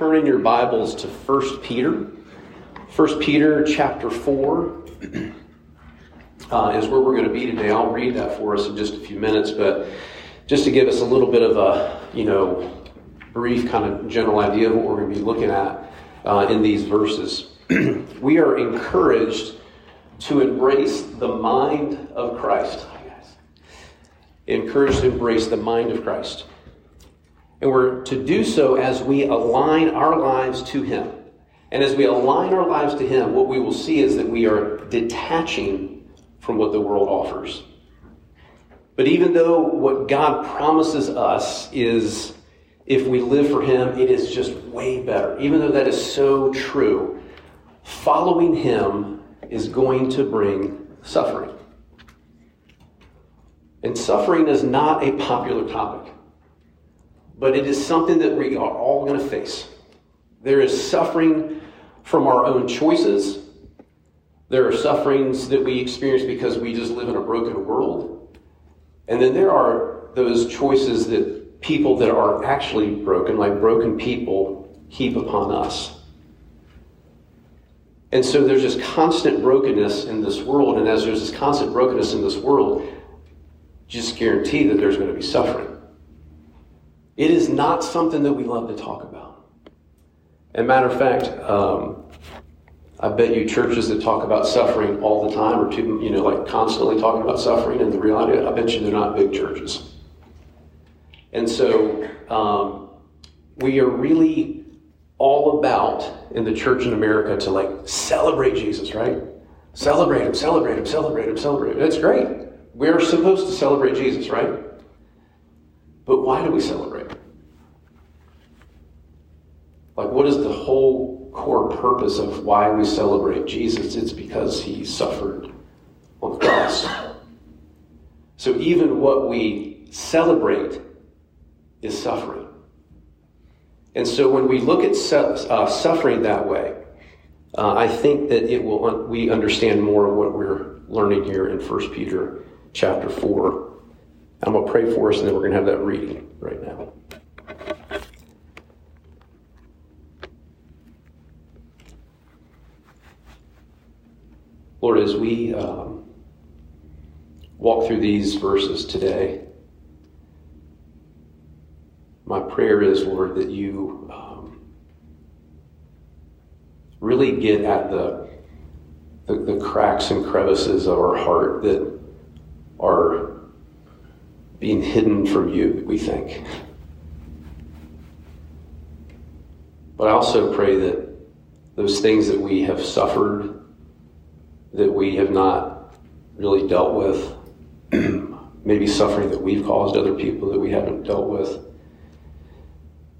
turn in your Bibles to 1 Peter. 1 Peter chapter 4 uh, is where we're going to be today. I'll read that for us in just a few minutes, but just to give us a little bit of a, you know, brief kind of general idea of what we're going to be looking at uh, in these verses. we are encouraged to embrace the mind of Christ. Encouraged to embrace the mind of Christ. And we're to do so as we align our lives to Him. And as we align our lives to Him, what we will see is that we are detaching from what the world offers. But even though what God promises us is if we live for Him, it is just way better. Even though that is so true, following Him is going to bring suffering. And suffering is not a popular topic, but it is something that we are all going to face. There is suffering from our own choices. There are sufferings that we experience because we just live in a broken world. And then there are those choices that people that are actually broken, like broken people, heap upon us. And so there's this constant brokenness in this world. And as there's this constant brokenness in this world, just guarantee that there's going to be suffering. It is not something that we love to talk about. And matter of fact, um, I bet you churches that talk about suffering all the time or too, you know, like constantly talking about suffering and the reality, I bet you they're not big churches. And so um, we are really all about in the church in America to like celebrate Jesus, right? Celebrate him, celebrate him, celebrate him, celebrate him. That's great. We're supposed to celebrate Jesus, right? But why do we celebrate? Like, what is the whole core purpose of why we celebrate Jesus? It's because he suffered on the cross. So, even what we celebrate is suffering. And so, when we look at uh, suffering that way, uh, I think that it will un- we understand more of what we're learning here in 1 Peter chapter 4. I'm going to pray for us, and then we're going to have that reading right now. Lord, as we um, walk through these verses today, my prayer is, Lord, that you um, really get at the, the, the cracks and crevices of our heart that are being hidden from you, we think. But I also pray that those things that we have suffered that we have not really dealt with, maybe suffering that we've caused other people that we haven't dealt with.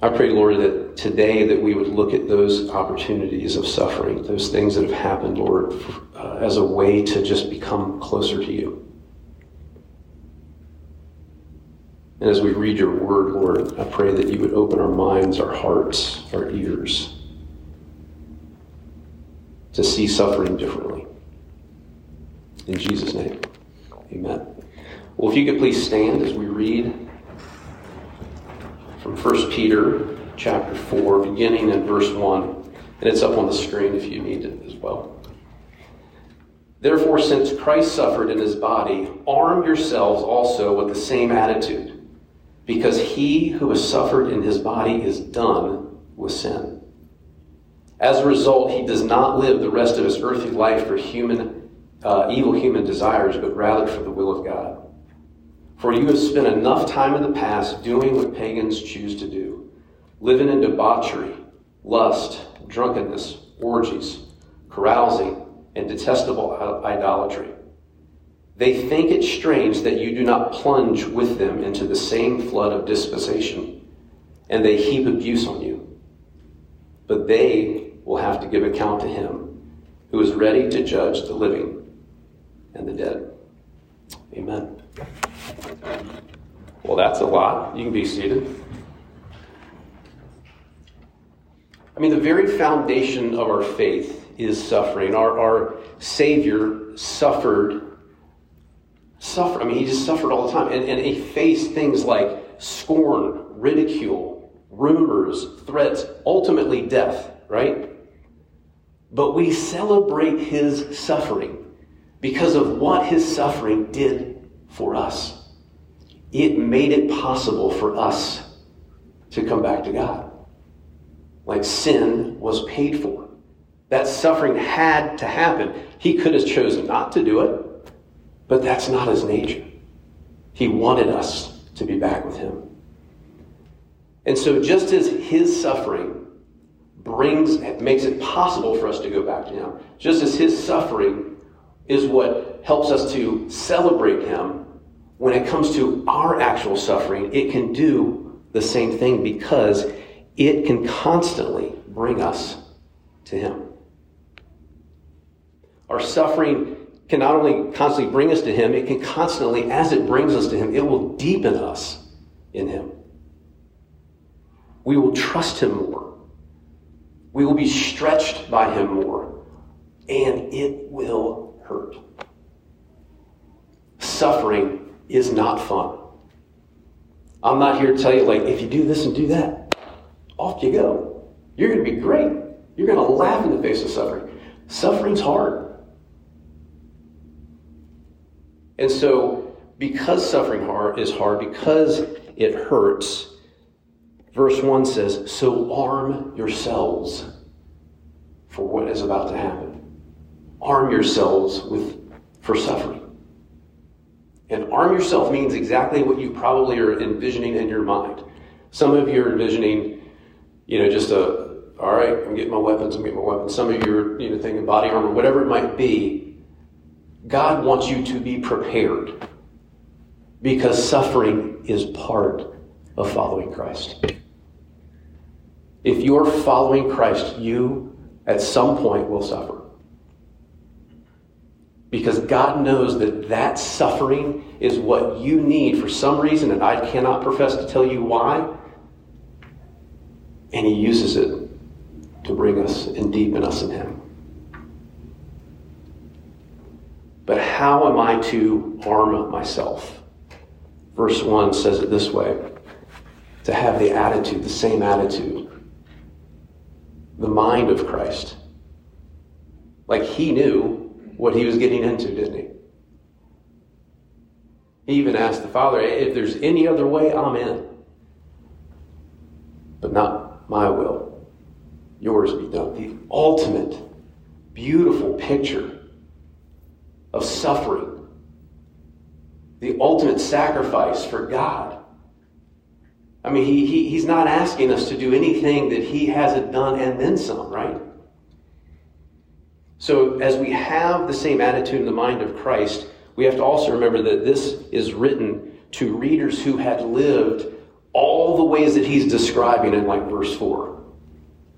I pray, Lord, that today that we would look at those opportunities of suffering, those things that have happened, Lord, uh, as a way to just become closer to you. And as we read your word, Lord, I pray that you would open our minds, our hearts, our ears to see suffering differently. In Jesus' name, amen. Well, if you could please stand as we read from 1 Peter chapter 4, beginning in verse 1. And it's up on the screen if you need it as well. Therefore, since Christ suffered in his body, arm yourselves also with the same attitude, because he who has suffered in his body is done with sin. As a result, he does not live the rest of his earthly life for human uh, evil human desires, but rather for the will of God. For you have spent enough time in the past doing what pagans choose to do, living in debauchery, lust, drunkenness, orgies, carousing, and detestable idolatry. They think it strange that you do not plunge with them into the same flood of dispensation, and they heap abuse on you. But they will have to give account to him who is ready to judge the living and the dead. Amen. Well, that's a lot. You can be seated. I mean, the very foundation of our faith is suffering. Our, our Savior suffered, suffer. I mean, he just suffered all the time. And, and he faced things like scorn, ridicule, rumors, threats, ultimately death, right? But we celebrate his suffering because of what his suffering did for us. It made it possible for us to come back to God. Like sin was paid for. That suffering had to happen. He could have chosen not to do it, but that's not his nature. He wanted us to be back with him. And so, just as his suffering brings, makes it possible for us to go back to him, just as his suffering is what helps us to celebrate him, when it comes to our actual suffering, it can do the same thing because it can constantly bring us to him. Our suffering can not only constantly bring us to him, it can constantly, as it brings us to him, it will deepen us in him. We will trust him more. We will be stretched by him more. And it will hurt. Suffering is not fun. I'm not here to tell you, like, if you do this and do that, off you go. You're going to be great. You're going to laugh in the face of suffering. Suffering's hard. And so, because suffering hard is hard, because it hurts, Verse 1 says, So arm yourselves for what is about to happen. Arm yourselves with, for suffering. And arm yourself means exactly what you probably are envisioning in your mind. Some of you are envisioning, you know, just a, all right, I'm getting my weapons, I'm getting my weapons. Some of you are, you know, thinking body armor, whatever it might be. God wants you to be prepared because suffering is part of following Christ. If you're following Christ, you at some point will suffer. Because God knows that that suffering is what you need for some reason, and I cannot profess to tell you why. And He uses it to bring us and deepen us in Him. But how am I to arm myself? Verse 1 says it this way to have the attitude, the same attitude the mind of Christ. Like he knew what he was getting into, didn't he? He even asked the Father, if there's any other way, I'm in. But not my will. Yours be done. The ultimate, beautiful picture of suffering. The ultimate sacrifice for God I mean, he, he, he's not asking us to do anything that he hasn't done and then some, right? So, as we have the same attitude in the mind of Christ, we have to also remember that this is written to readers who had lived all the ways that he's describing in like verse 4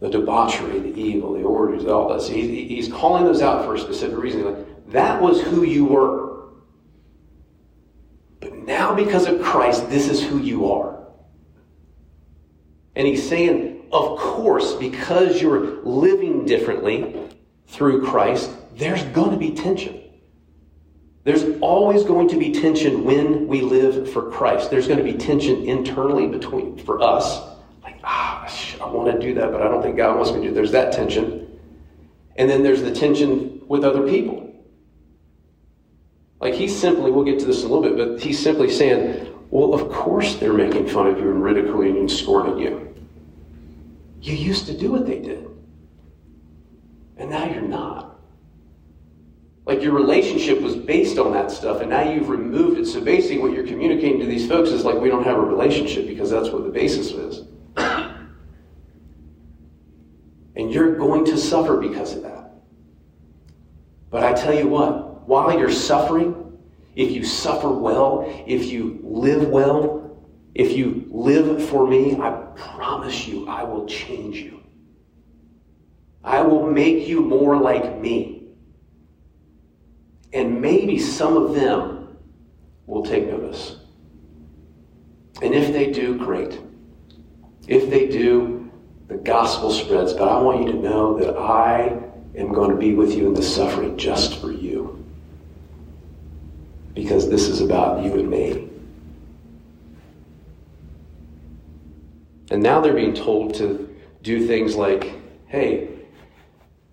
the debauchery, the evil, the orders, all this. He, he's calling those out for a specific reason. Like, that was who you were. But now, because of Christ, this is who you are. And he's saying, of course, because you're living differently through Christ, there's going to be tension. There's always going to be tension when we live for Christ. There's going to be tension internally between for us. Like, ah, I want to do that, but I don't think God wants me to. There's that tension. And then there's the tension with other people. Like he's simply, we'll get to this in a little bit, but he's simply saying, well, of course they're making fun of you and ridiculing and scorning you. You used to do what they did. And now you're not. Like your relationship was based on that stuff, and now you've removed it. So basically, what you're communicating to these folks is like, we don't have a relationship because that's what the basis is. and you're going to suffer because of that. But I tell you what, while you're suffering, if you suffer well, if you live well, if you live for me, I promise you I will change you. I will make you more like me. And maybe some of them will take notice. And if they do, great. If they do, the gospel spreads. But I want you to know that I am going to be with you in the suffering just for you because this is about you and me. And now they're being told to do things like, hey,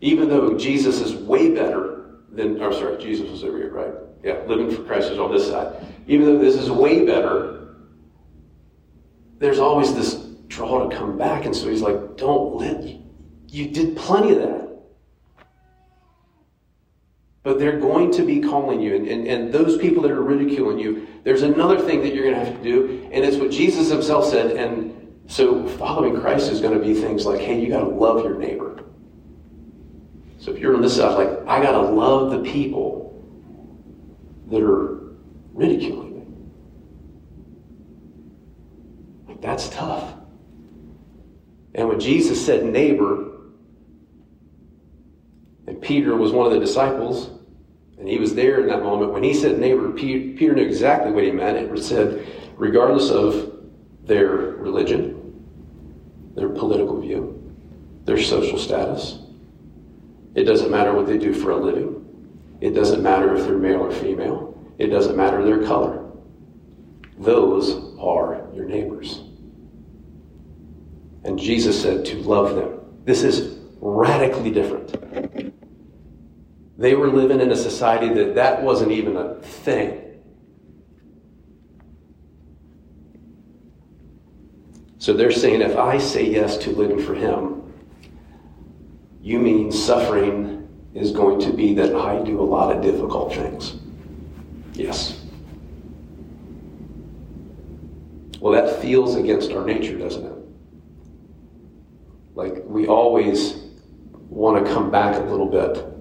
even though Jesus is way better than, I'm sorry, Jesus was over here, right? Yeah, living for Christ is on this side. Even though this is way better, there's always this draw to come back. And so he's like, don't let, you, you did plenty of that. But they're going to be calling you. And, and, and those people that are ridiculing you, there's another thing that you're going to have to do. And it's what Jesus himself said. And so following Christ is going to be things like, hey, you got to love your neighbor. So if you're on this side, like, I got to love the people that are ridiculing me. Like, that's tough. And when Jesus said neighbor, and Peter was one of the disciples, and he was there in that moment. When he said neighbor, Peter knew exactly what he meant. It said, regardless of their religion, their political view, their social status, it doesn't matter what they do for a living. It doesn't matter if they're male or female. It doesn't matter their color. Those are your neighbors. And Jesus said to love them. This is radically different. They were living in a society that that wasn't even a thing. So they're saying if I say yes to living for Him, you mean suffering is going to be that I do a lot of difficult things. Yes. Well, that feels against our nature, doesn't it? Like we always want to come back a little bit.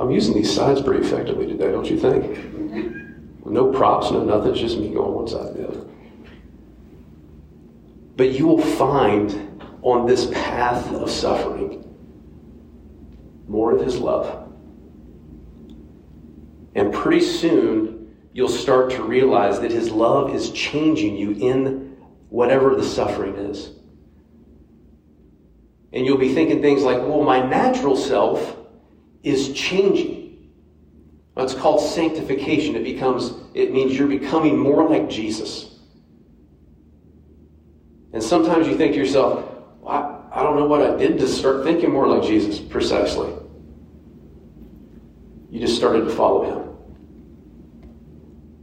I'm using these sides pretty effectively today, don't you think? No props, no nothing, it's just me going one side or the other. But you will find on this path of suffering more of his love. And pretty soon, you'll start to realize that his love is changing you in whatever the suffering is. And you'll be thinking things like, well, my natural self is changing. That's called sanctification. It becomes, it means you're becoming more like Jesus. And sometimes you think to yourself, well, I, I don't know what I did to start thinking more like Jesus. Precisely. You just started to follow him.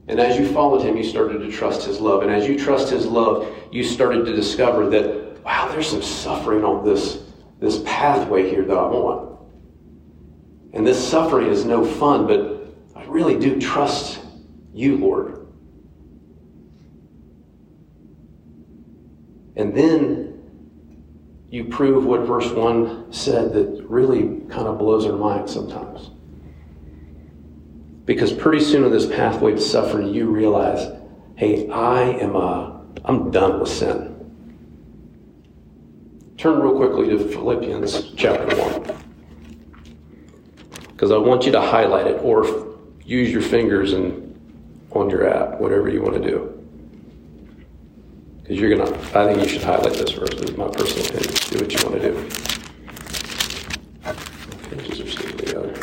And as you followed him, you started to trust his love. And as you trust his love, you started to discover that, wow, there's some suffering on this, this pathway here that I'm on. And this suffering is no fun, but I really do trust you, Lord. And then you prove what verse 1 said that really kind of blows our mind sometimes. Because pretty soon in this pathway to suffering, you realize, hey, I am, uh, I'm done with sin. Turn real quickly to Philippians chapter 1. Because I want you to highlight it or use your fingers and on your app, whatever you want to do. Because you're to, I think you should highlight this verse. Is my personal opinion. Do what you want to do. Pages are sticking together.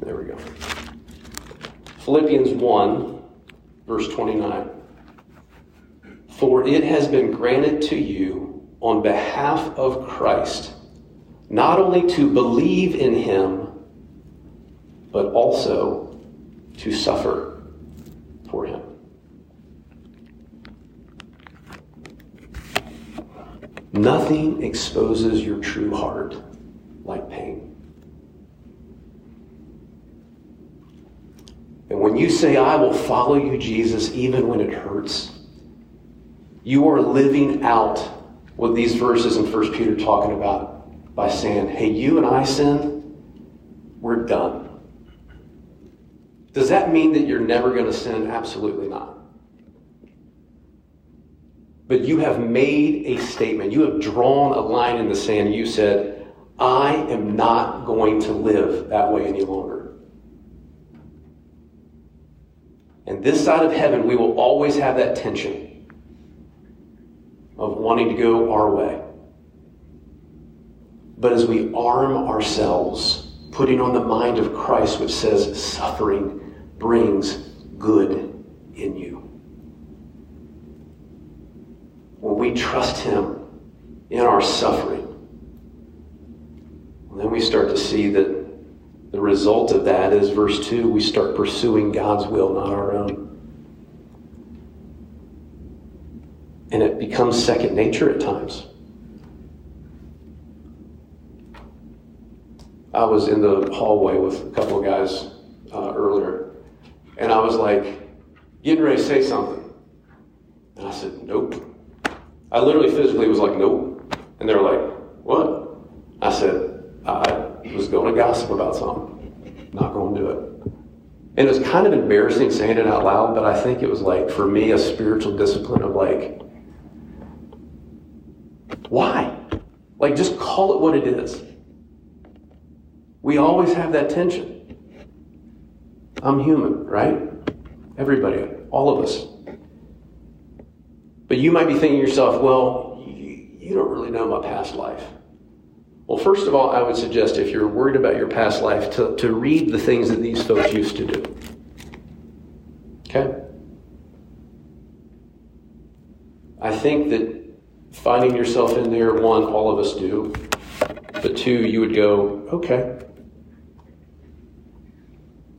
There we go. Philippians 1, verse 29. For it has been granted to you on behalf of Christ not only to believe in him, but also to suffer for him. Nothing exposes your true heart like pain. And when you say, I will follow you, Jesus, even when it hurts, you are living out what these verses in 1 Peter talking about by saying, hey, you and I sin, we're done. Does that mean that you're never going to sin? Absolutely not. But you have made a statement. You have drawn a line in the sand. You said, I am not going to live that way any longer. And this side of heaven, we will always have that tension of wanting to go our way. But as we arm ourselves, putting on the mind of Christ, which says suffering brings good in you. when we trust Him in our suffering, then we start to see that the result of that is verse 2 we start pursuing God's will, not our own. And it becomes second nature at times. I was in the hallway with a couple of guys uh, earlier, and I was like, getting ready to say something. And I said, Nope. I literally physically was like, Nope. And they were like, What? I said, I was going to gossip about something. Not going to do it. And it was kind of embarrassing saying it out loud, but I think it was like, for me, a spiritual discipline of like, why? Like, just call it what it is. We always have that tension. I'm human, right? Everybody, all of us. But you might be thinking to yourself, well, you, you don't really know my past life. Well, first of all, I would suggest if you're worried about your past life, to, to read the things that these folks used to do. Okay? I think that finding yourself in there, one, all of us do, but two, you would go, okay,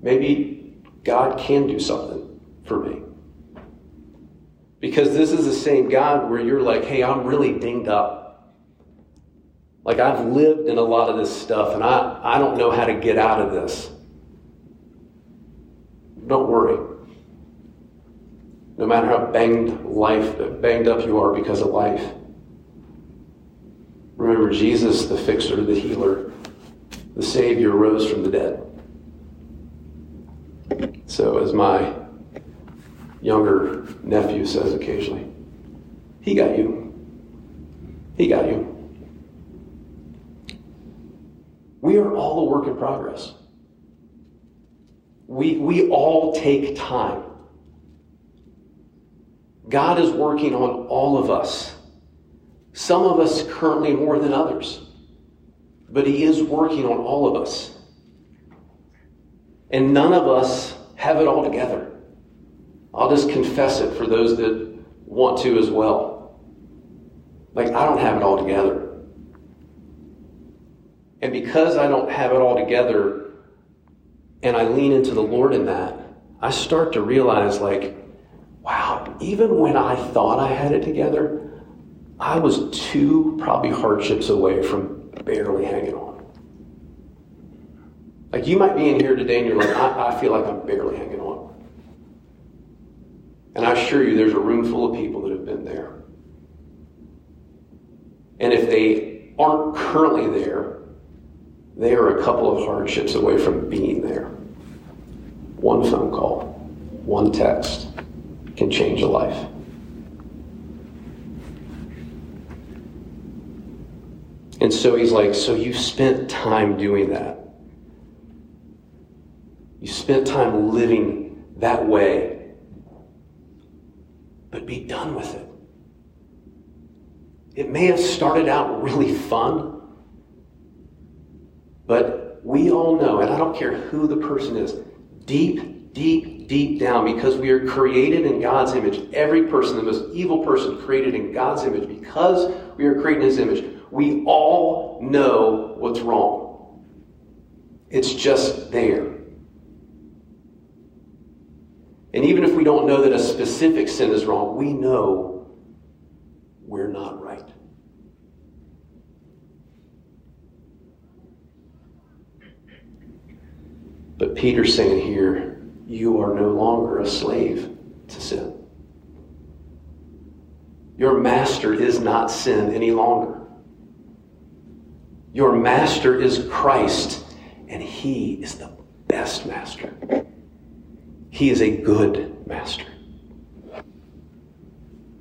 maybe God can do something for me. Because this is the same God where you're like, hey, I'm really dinged up. Like I've lived in a lot of this stuff and I, I don't know how to get out of this. Don't worry. No matter how banged life, banged up you are because of life. Remember Jesus, the fixer, the healer, the Savior rose from the dead. So as my younger nephew says occasionally, he got you. He got you. We are all a work in progress. We, we all take time. God is working on all of us. Some of us currently more than others, but He is working on all of us. And none of us have it all together. I'll just confess it for those that want to as well. Like, I don't have it all together. And because I don't have it all together and I lean into the Lord in that, I start to realize, like, wow, even when I thought I had it together, I was two probably hardships away from barely hanging on. Like, you might be in here today and you're like, I, I feel like I'm barely hanging on. And I assure you, there's a room full of people that have been there. And if they aren't currently there, they are a couple of hardships away from being there. One phone call, one text can change a life. And so he's like, So you spent time doing that. You spent time living that way. But be done with it. It may have started out really fun but we all know, and I don't care who the person is, deep, deep, deep down, because we are created in God's image, every person, the most evil person created in God's image, because we are created in His image, we all know what's wrong. It's just there. And even if we don't know that a specific sin is wrong, we know we're not right. But Peter's saying here, you are no longer a slave to sin. Your master is not sin any longer. Your master is Christ, and he is the best master. He is a good master.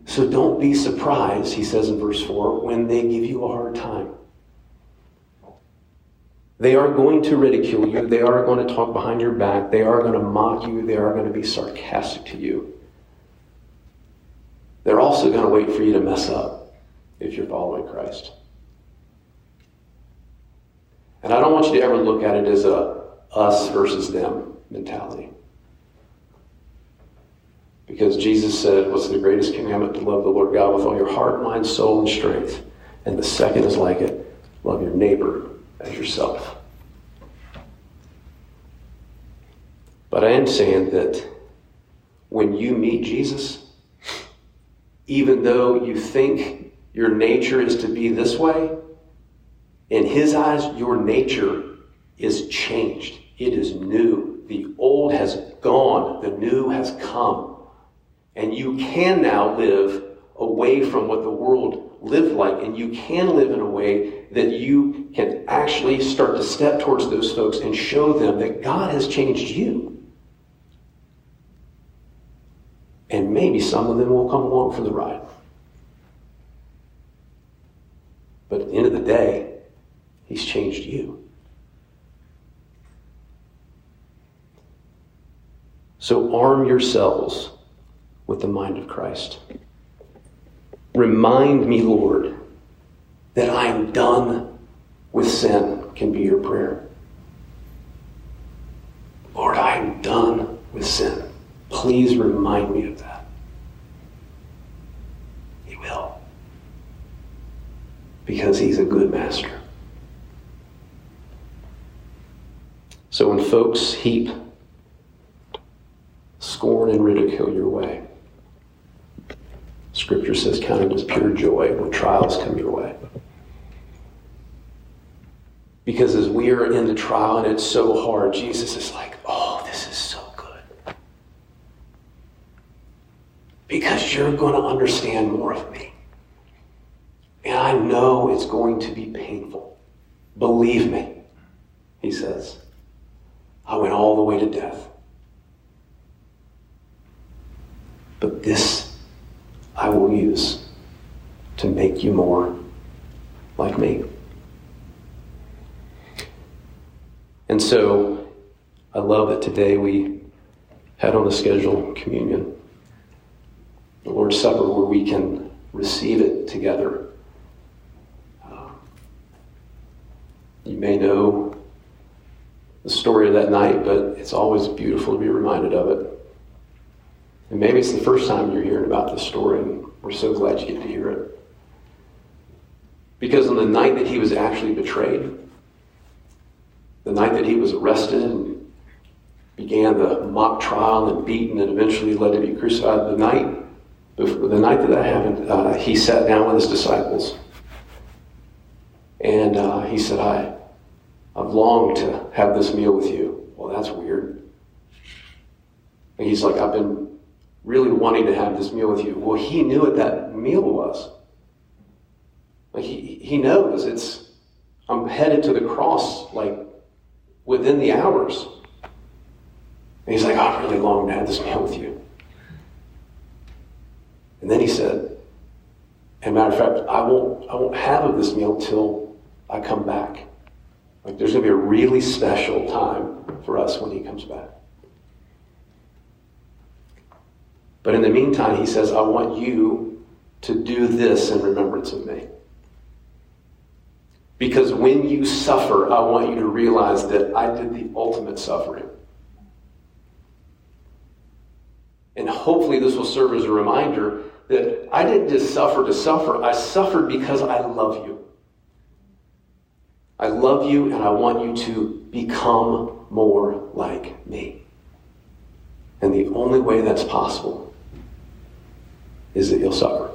So don't be surprised, he says in verse 4, when they give you a hard time. They are going to ridicule you. They are going to talk behind your back. They are going to mock you. They are going to be sarcastic to you. They're also going to wait for you to mess up if you're following Christ. And I don't want you to ever look at it as a us versus them mentality. Because Jesus said, What's the greatest commandment? To love the Lord God with all your heart, mind, soul, and strength. And the second is like it love your neighbor as yourself. But I am saying that when you meet Jesus, even though you think your nature is to be this way, in his eyes, your nature is changed. It is new. The old has gone, the new has come. And you can now live away from what the world lived like, and you can live in a way that you can actually start to step towards those folks and show them that God has changed you. And maybe some of them will come along for the ride. But at the end of the day, He's changed you. So arm yourselves with the mind of Christ. Remind me, Lord, that I am done with sin, can be your prayer. Lord, I am done with sin. Please remind me of that. He will. Because he's a good master. So when folks heap scorn and ridicule your way, Scripture says, count it as pure joy when trials come your way. Because as we are in the trial and it's so hard, Jesus is like, oh, this is so good. Because you're going to understand more of me. And I know it's going to be painful. Believe me, he says. I went all the way to death. But this I will use to make you more like me. And so I love that today we had on the schedule communion, the Lord's Supper, where we can receive it together. Uh, you may know the story of that night, but it's always beautiful to be reminded of it. And maybe it's the first time you're hearing about this story, and we're so glad you get to hear it. Because on the night that he was actually betrayed, the night that he was arrested and began the mock trial and beaten and eventually led to be crucified, the night before, the night that that happened, uh, he sat down with his disciples, and uh, he said, "I I've longed to have this meal with you. Well, that's weird. And he's like, I've been really wanting to have this meal with you. Well, he knew what that meal was. Like he, he knows it's, I'm headed to the cross like within the hours. And he's like, oh, I really long to have this meal with you. And then he said, and matter of fact, I won't, I won't have of this meal till I come back. Like there's going to be a really special time for us when he comes back. But in the meantime, he says, I want you to do this in remembrance of me. Because when you suffer, I want you to realize that I did the ultimate suffering. And hopefully, this will serve as a reminder that I didn't just suffer to suffer, I suffered because I love you. I love you and I want you to become more like me. And the only way that's possible is that you'll suffer.